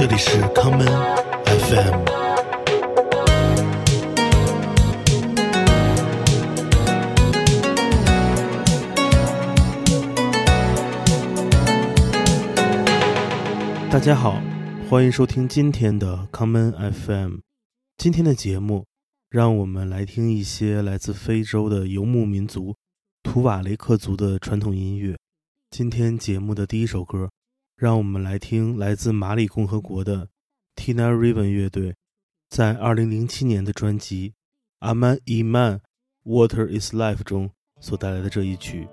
这里是康门 FM。大家好，欢迎收听今天的康门 FM。今天的节目，让我们来听一些来自非洲的游牧民族图瓦雷克族的传统音乐。今天节目的第一首歌，让我们来听来自马里共和国的 Tina Raven 乐队在2007年的专辑《Aman Iman Water Is Life》中所带来的这一曲《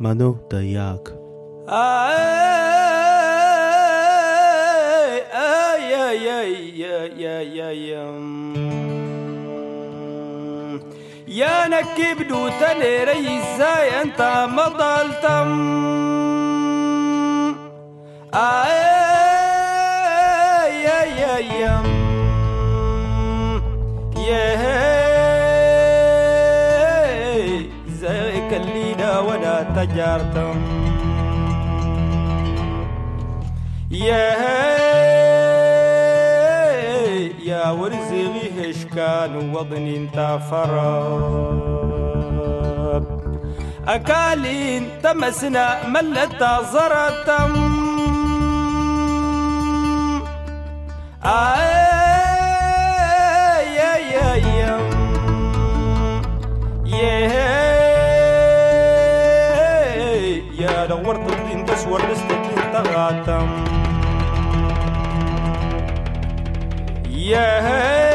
Mano Dayak》。يا نكب دوتني ريزاي انت ما ضلتم كلينا ولا تجارتم يا يا ورزغي هشكان وضني انت فرب أكالين تمسنا ملتا زرتم دورت انت صور لستك انت غاتم يا هي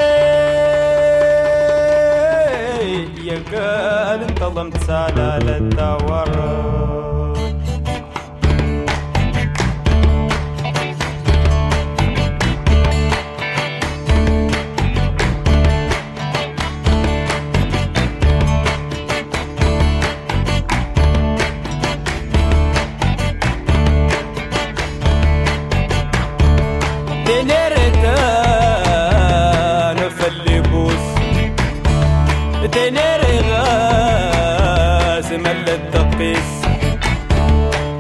يا قال انت ظلمت سالالة دور تنير غاس مل التقيس.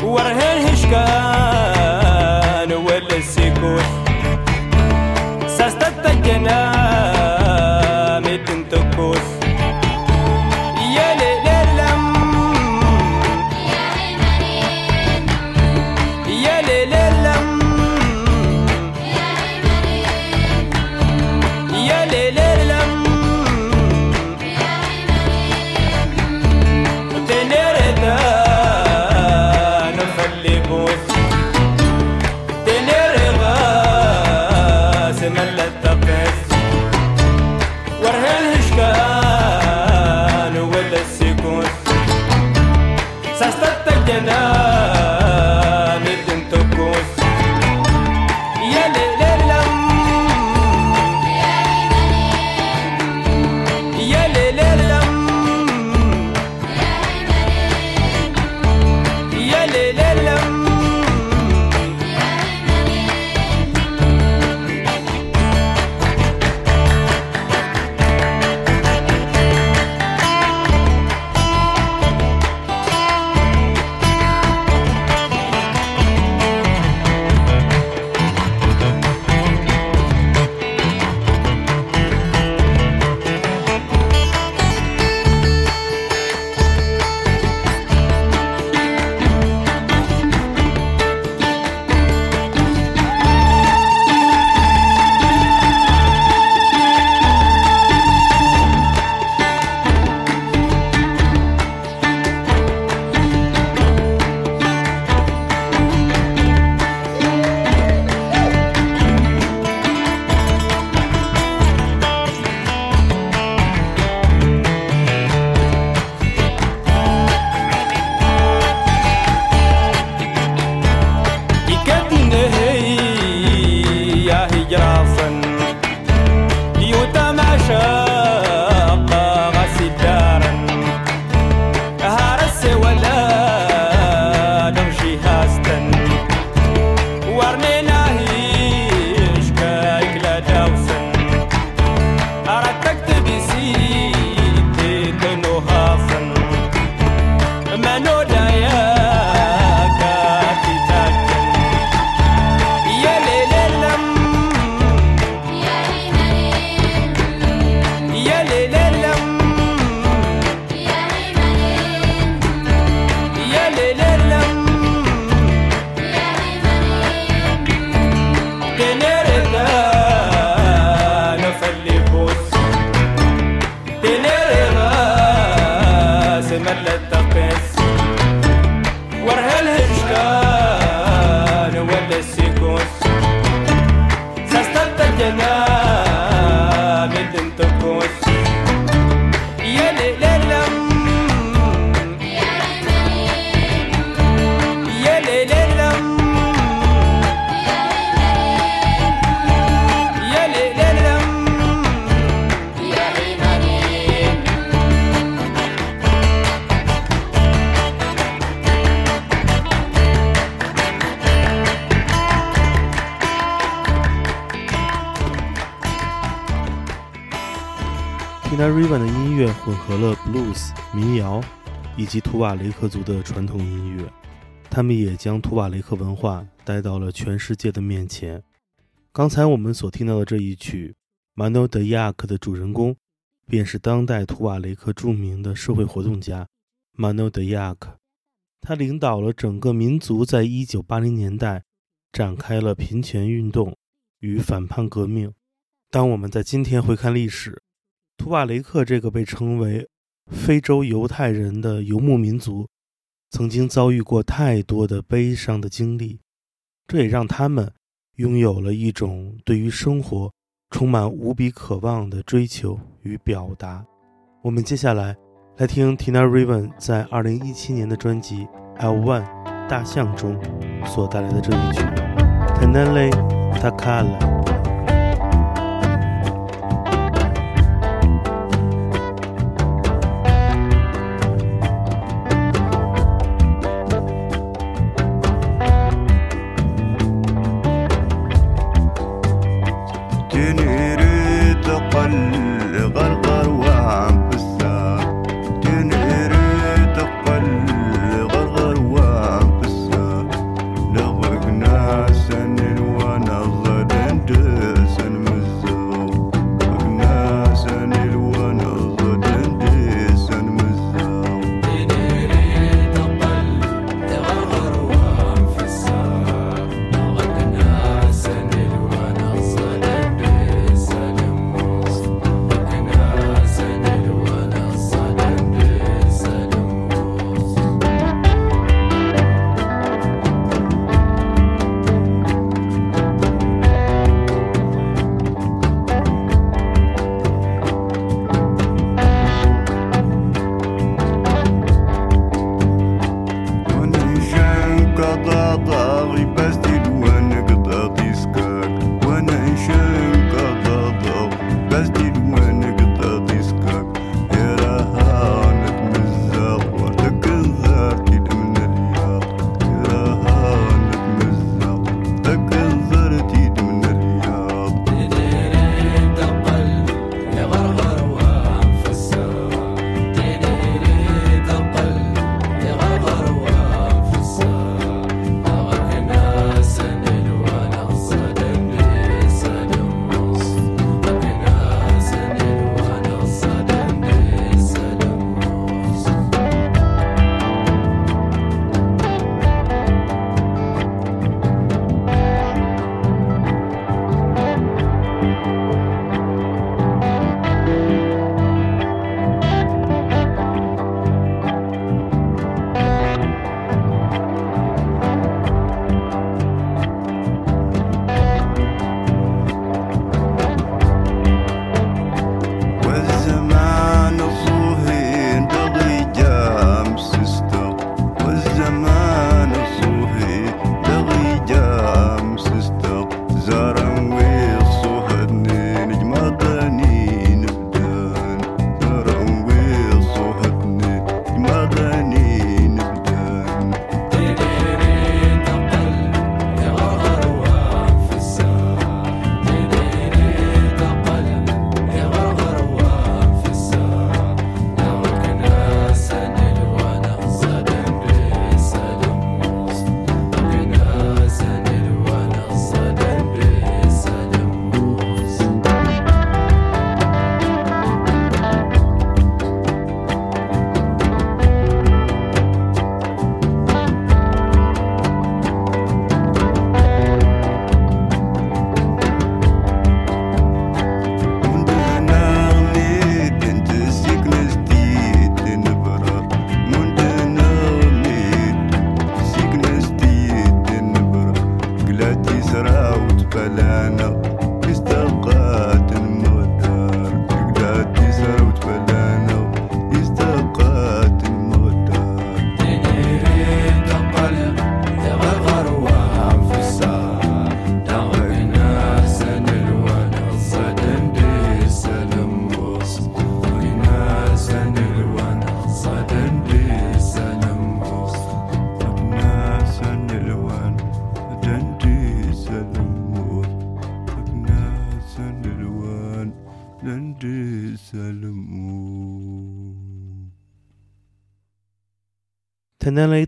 ورهن هشكان ولا السيكوت ساستتكنا Tina Riven 的音乐混合了 blues 民谣以及图瓦雷克族的传统音乐，他们也将图瓦雷克文化带到了全世界的面前。刚才我们所听到的这一曲《Mano de Yak》的主人公，便是当代图瓦雷克著名的社会活动家 Mano de Yak。他领导了整个民族在一九八零年代展开了平权运动与反叛革命。当我们在今天回看历史，图瓦雷克这个被称为非洲犹太人的游牧民族，曾经遭遇过太多的悲伤的经历，这也让他们拥有了一种对于生活充满无比渴望的追求与表达。我们接下来来听 Tina Riven 在2017年的专辑《L One》大象中所带来的这一曲《Tenele Takala》。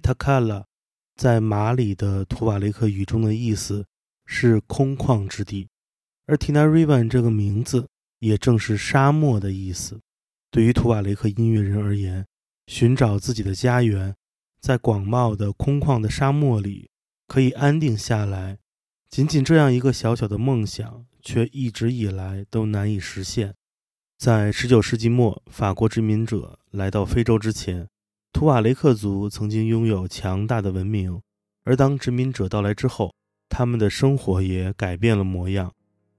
Tenele Takala 在马里的图瓦雷克语中的意思是空旷之地，而 Tinarivan 这个名字也正是沙漠的意思。对于图瓦雷克音乐人而言，寻找自己的家园，在广袤的空旷的沙漠里可以安定下来，仅仅这样一个小小的梦想，却一直以来都难以实现。在19世纪末，法国殖民者来到非洲之前。图瓦雷克族曾经拥有强大的文明，而当殖民者到来之后，他们的生活也改变了模样。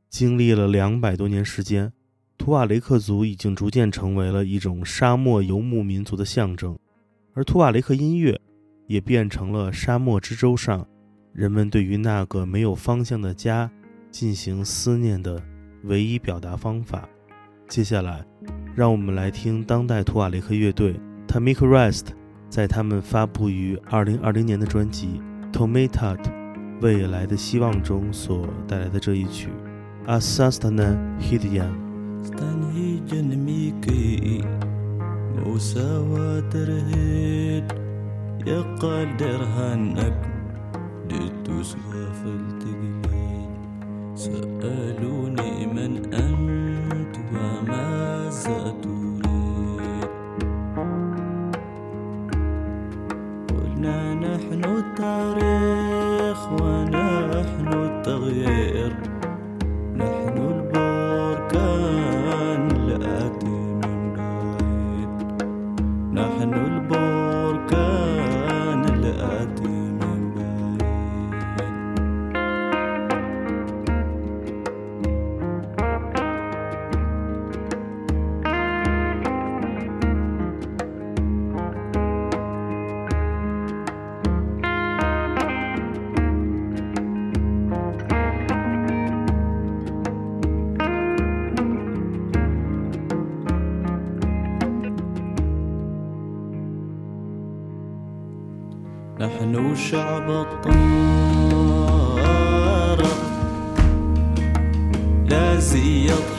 经历了两百多年时间，图瓦雷克族已经逐渐成为了一种沙漠游牧民族的象征，而图瓦雷克音乐也变成了沙漠之舟上人们对于那个没有方向的家进行思念的唯一表达方法。接下来，让我们来听当代图瓦雷克乐队。Tamik Rest 在他们发布于2020年的专辑《Tomatat 未来的希望》中所带来的这一曲《Asastana Hidyan》。سألوني من أنت التاريخ ونحن التغيير. الشعب الطارق. لا زي الطارق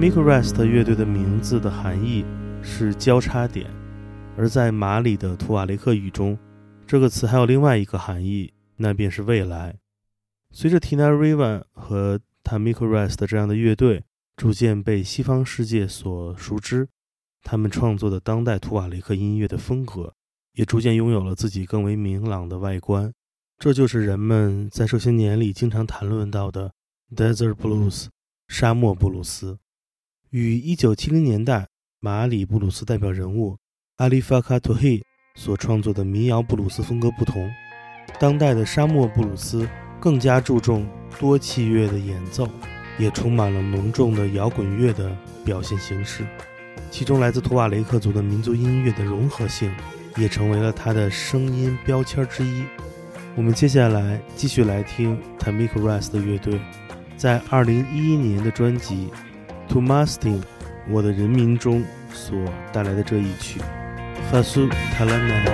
Miko Rest 乐队的名字的含义是交叉点，而在马里的图瓦雷克语中，这个词还有另外一个含义，那便是未来。随着 Tina Rivan 和 Tamik Rest 这样的乐队逐渐被西方世界所熟知，他们创作的当代图瓦雷克音乐的风格也逐渐拥有了自己更为明朗的外观。这就是人们在这些年里经常谈论到的 Desert Blues（ 沙漠布鲁斯）。与1970年代马里布鲁斯代表人物阿里法卡图黑所创作的民谣布鲁斯风格不同，当代的沙漠布鲁斯更加注重多器乐的演奏，也充满了浓重的摇滚乐的表现形式。其中来自图瓦雷克族的民族音乐的融合性，也成为了他的声音标签之一。我们接下来继续来听 Tamik Rice 的乐队在2011年的专辑《To Mastin 我的人民》中所带来的这一曲《Fasu Talanat》。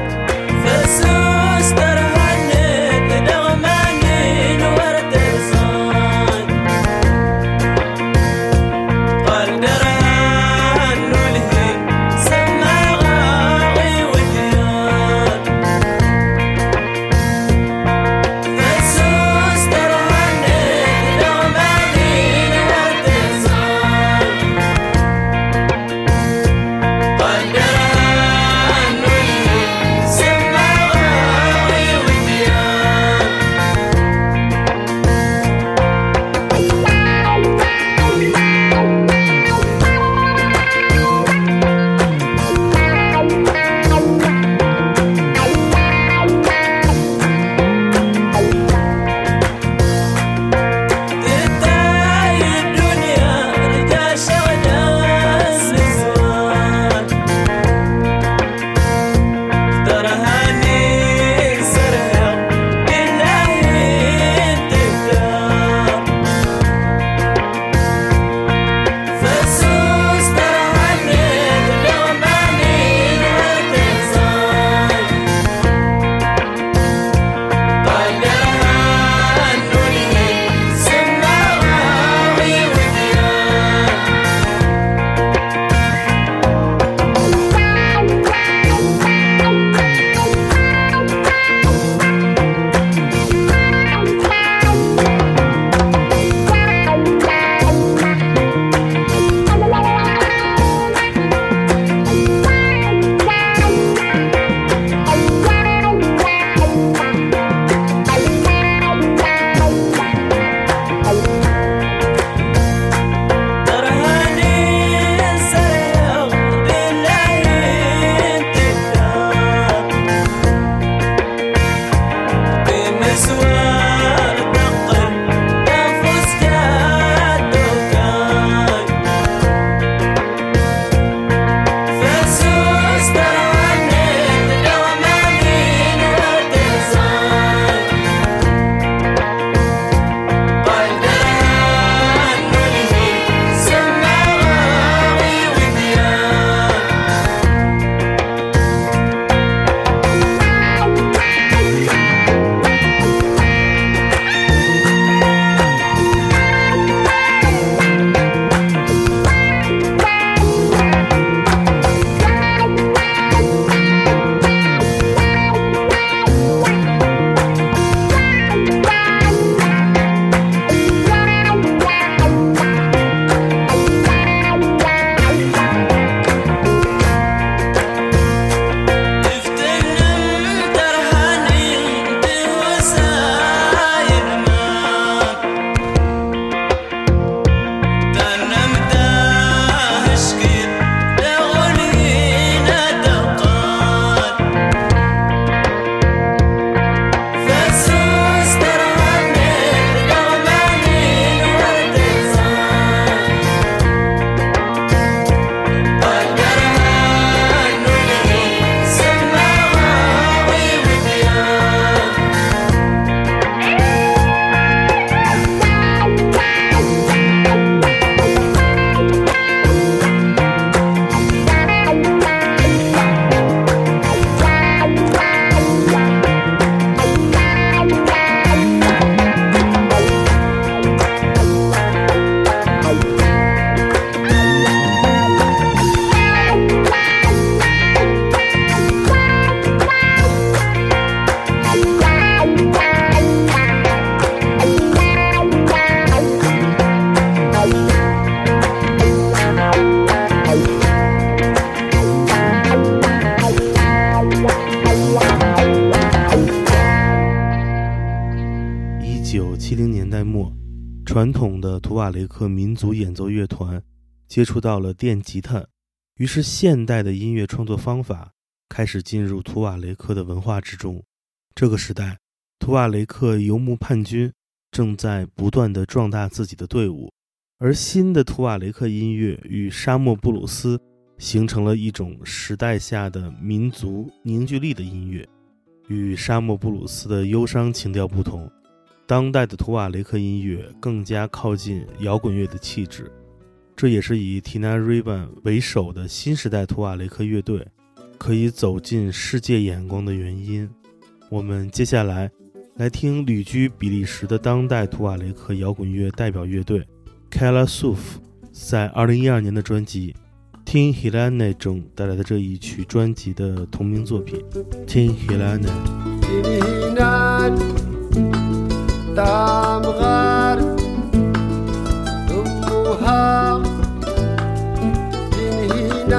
图瓦雷克民族演奏乐团接触到了电吉他，于是现代的音乐创作方法开始进入图瓦雷克的文化之中。这个时代，图瓦雷克游牧叛军正在不断地壮大自己的队伍，而新的图瓦雷克音乐与沙漠布鲁斯形成了一种时代下的民族凝聚力的音乐。与沙漠布鲁斯的忧伤情调不同，当代的图瓦雷克音乐更加靠近摇滚乐的气质。这也是以 Tina Rivan 为首的新时代图瓦雷克乐队可以走进世界眼光的原因。我们接下来来听旅居比利时的当代图瓦雷克摇滚乐代表乐队 Kala Suf 在2012年的专辑。听 Helena 中带来的这一曲专辑的同名作品，听 Helena。دام غار أمها دين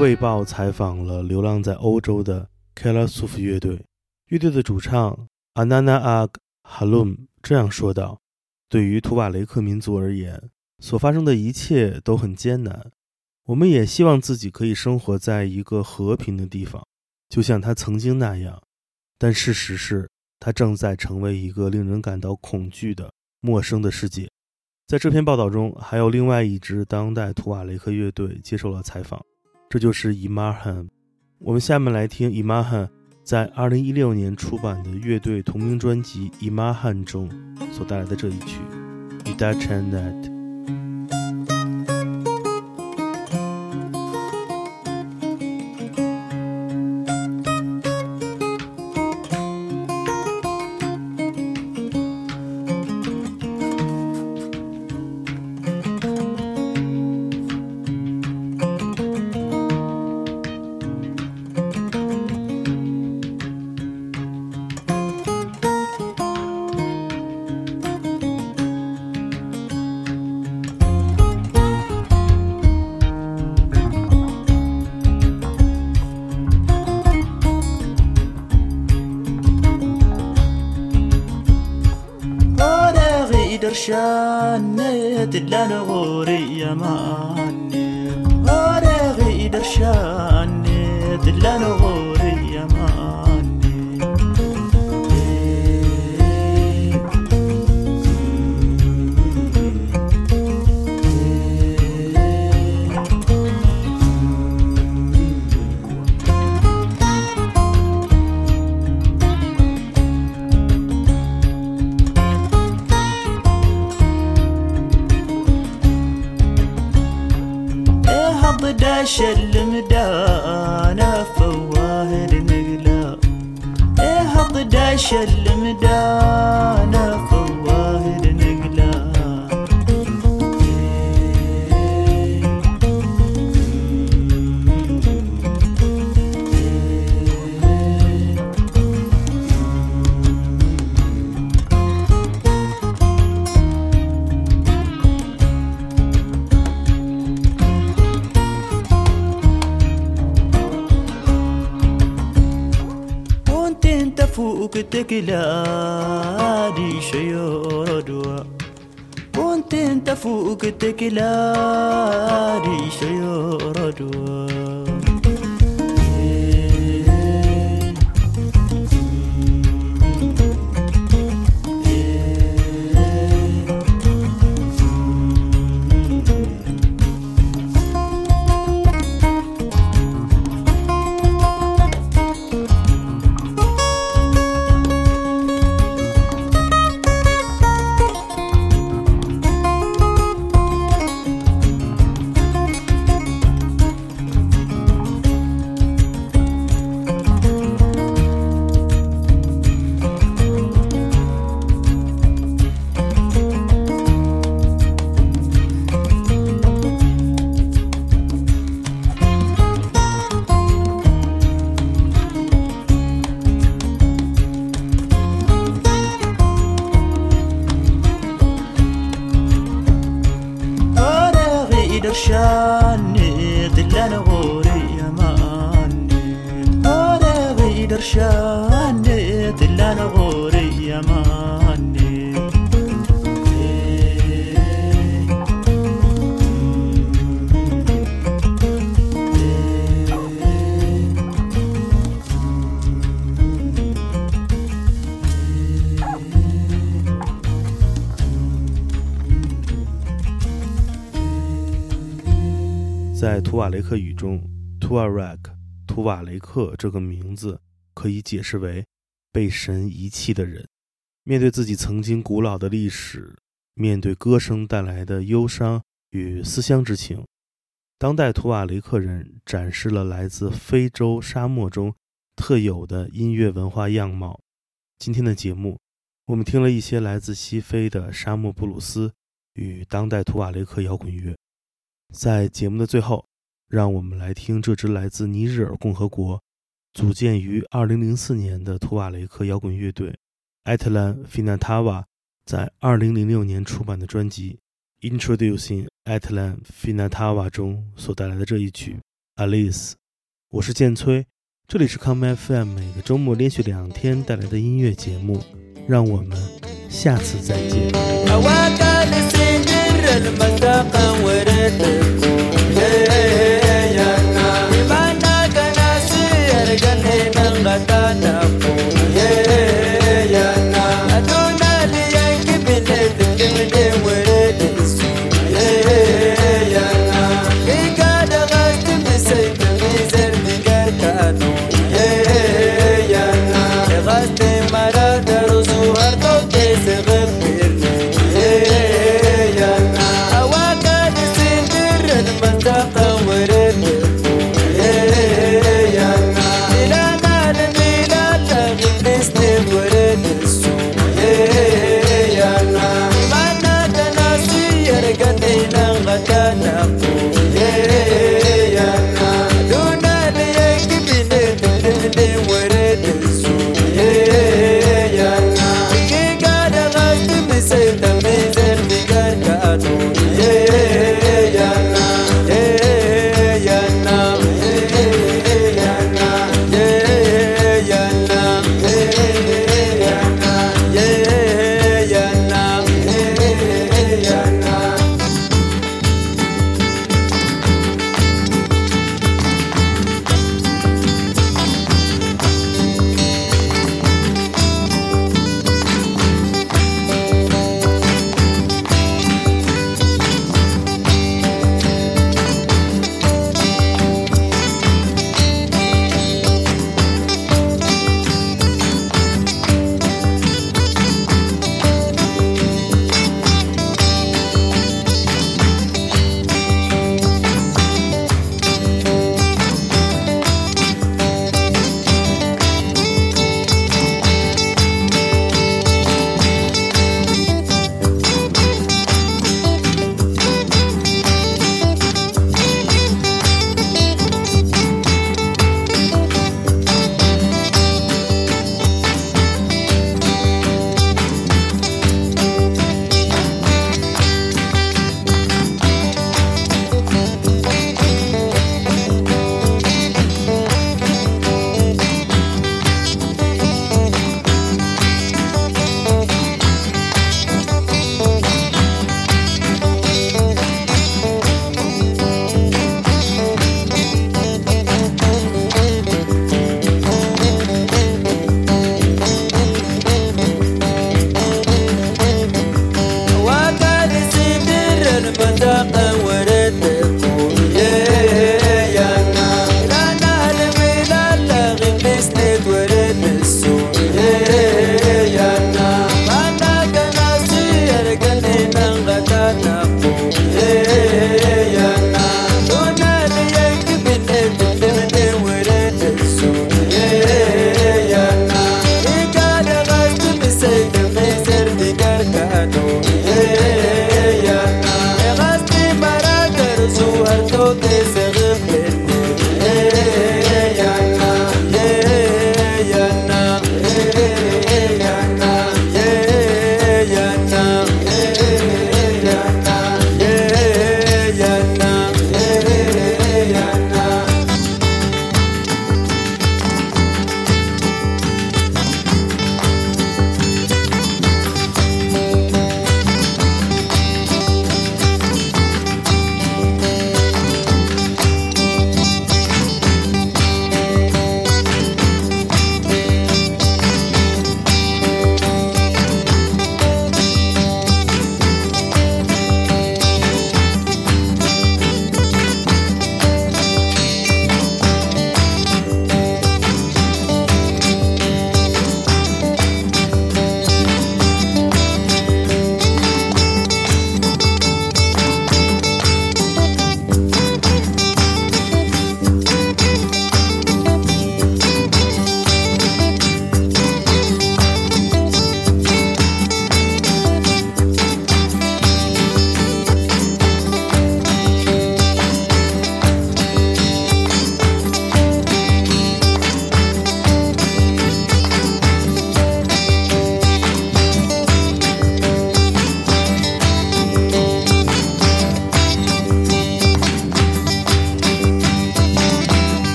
卫报》采访了流浪在欧洲的 Kala Suf 乐队，乐队的主唱 Anana Ag Halum 这样说道：“对于图瓦雷克民族而言，所发生的一切都很艰难。我们也希望自己可以生活在一个和平的地方，就像他曾经那样。但事实是，他正在成为一个令人感到恐惧的陌生的世界。在这篇报道中，还有另外一支当代图瓦雷克乐队接受了采访，这就是 Imahan。我们下面来听 Imahan 在二零一六年出版的乐队同名专辑《Imahan》中所带来的这一曲《Ida Chanat》。عشان نذلانو كنت أنت فوق تكلاري شيا رجوان 在图瓦雷克语中图尔瓦克图瓦雷克这个名字可以解释为被神遗弃的人。面对自己曾经古老的历史，面对歌声带来的忧伤与思乡之情，当代图瓦雷克人展示了来自非洲沙漠中特有的音乐文化样貌。今天的节目，我们听了一些来自西非的沙漠布鲁斯与当代图瓦雷克摇滚乐。在节目的最后，让我们来听这支来自尼日尔共和国、组建于2004年的图瓦雷克摇滚乐队艾特兰费纳塔瓦在2006年出版的专辑《Introducing Atlan Finatawa》中所带来的这一曲《Alice》。我是建崔，这里是康 m FM 每个周末连续两天带来的音乐节目，让我们下次再见。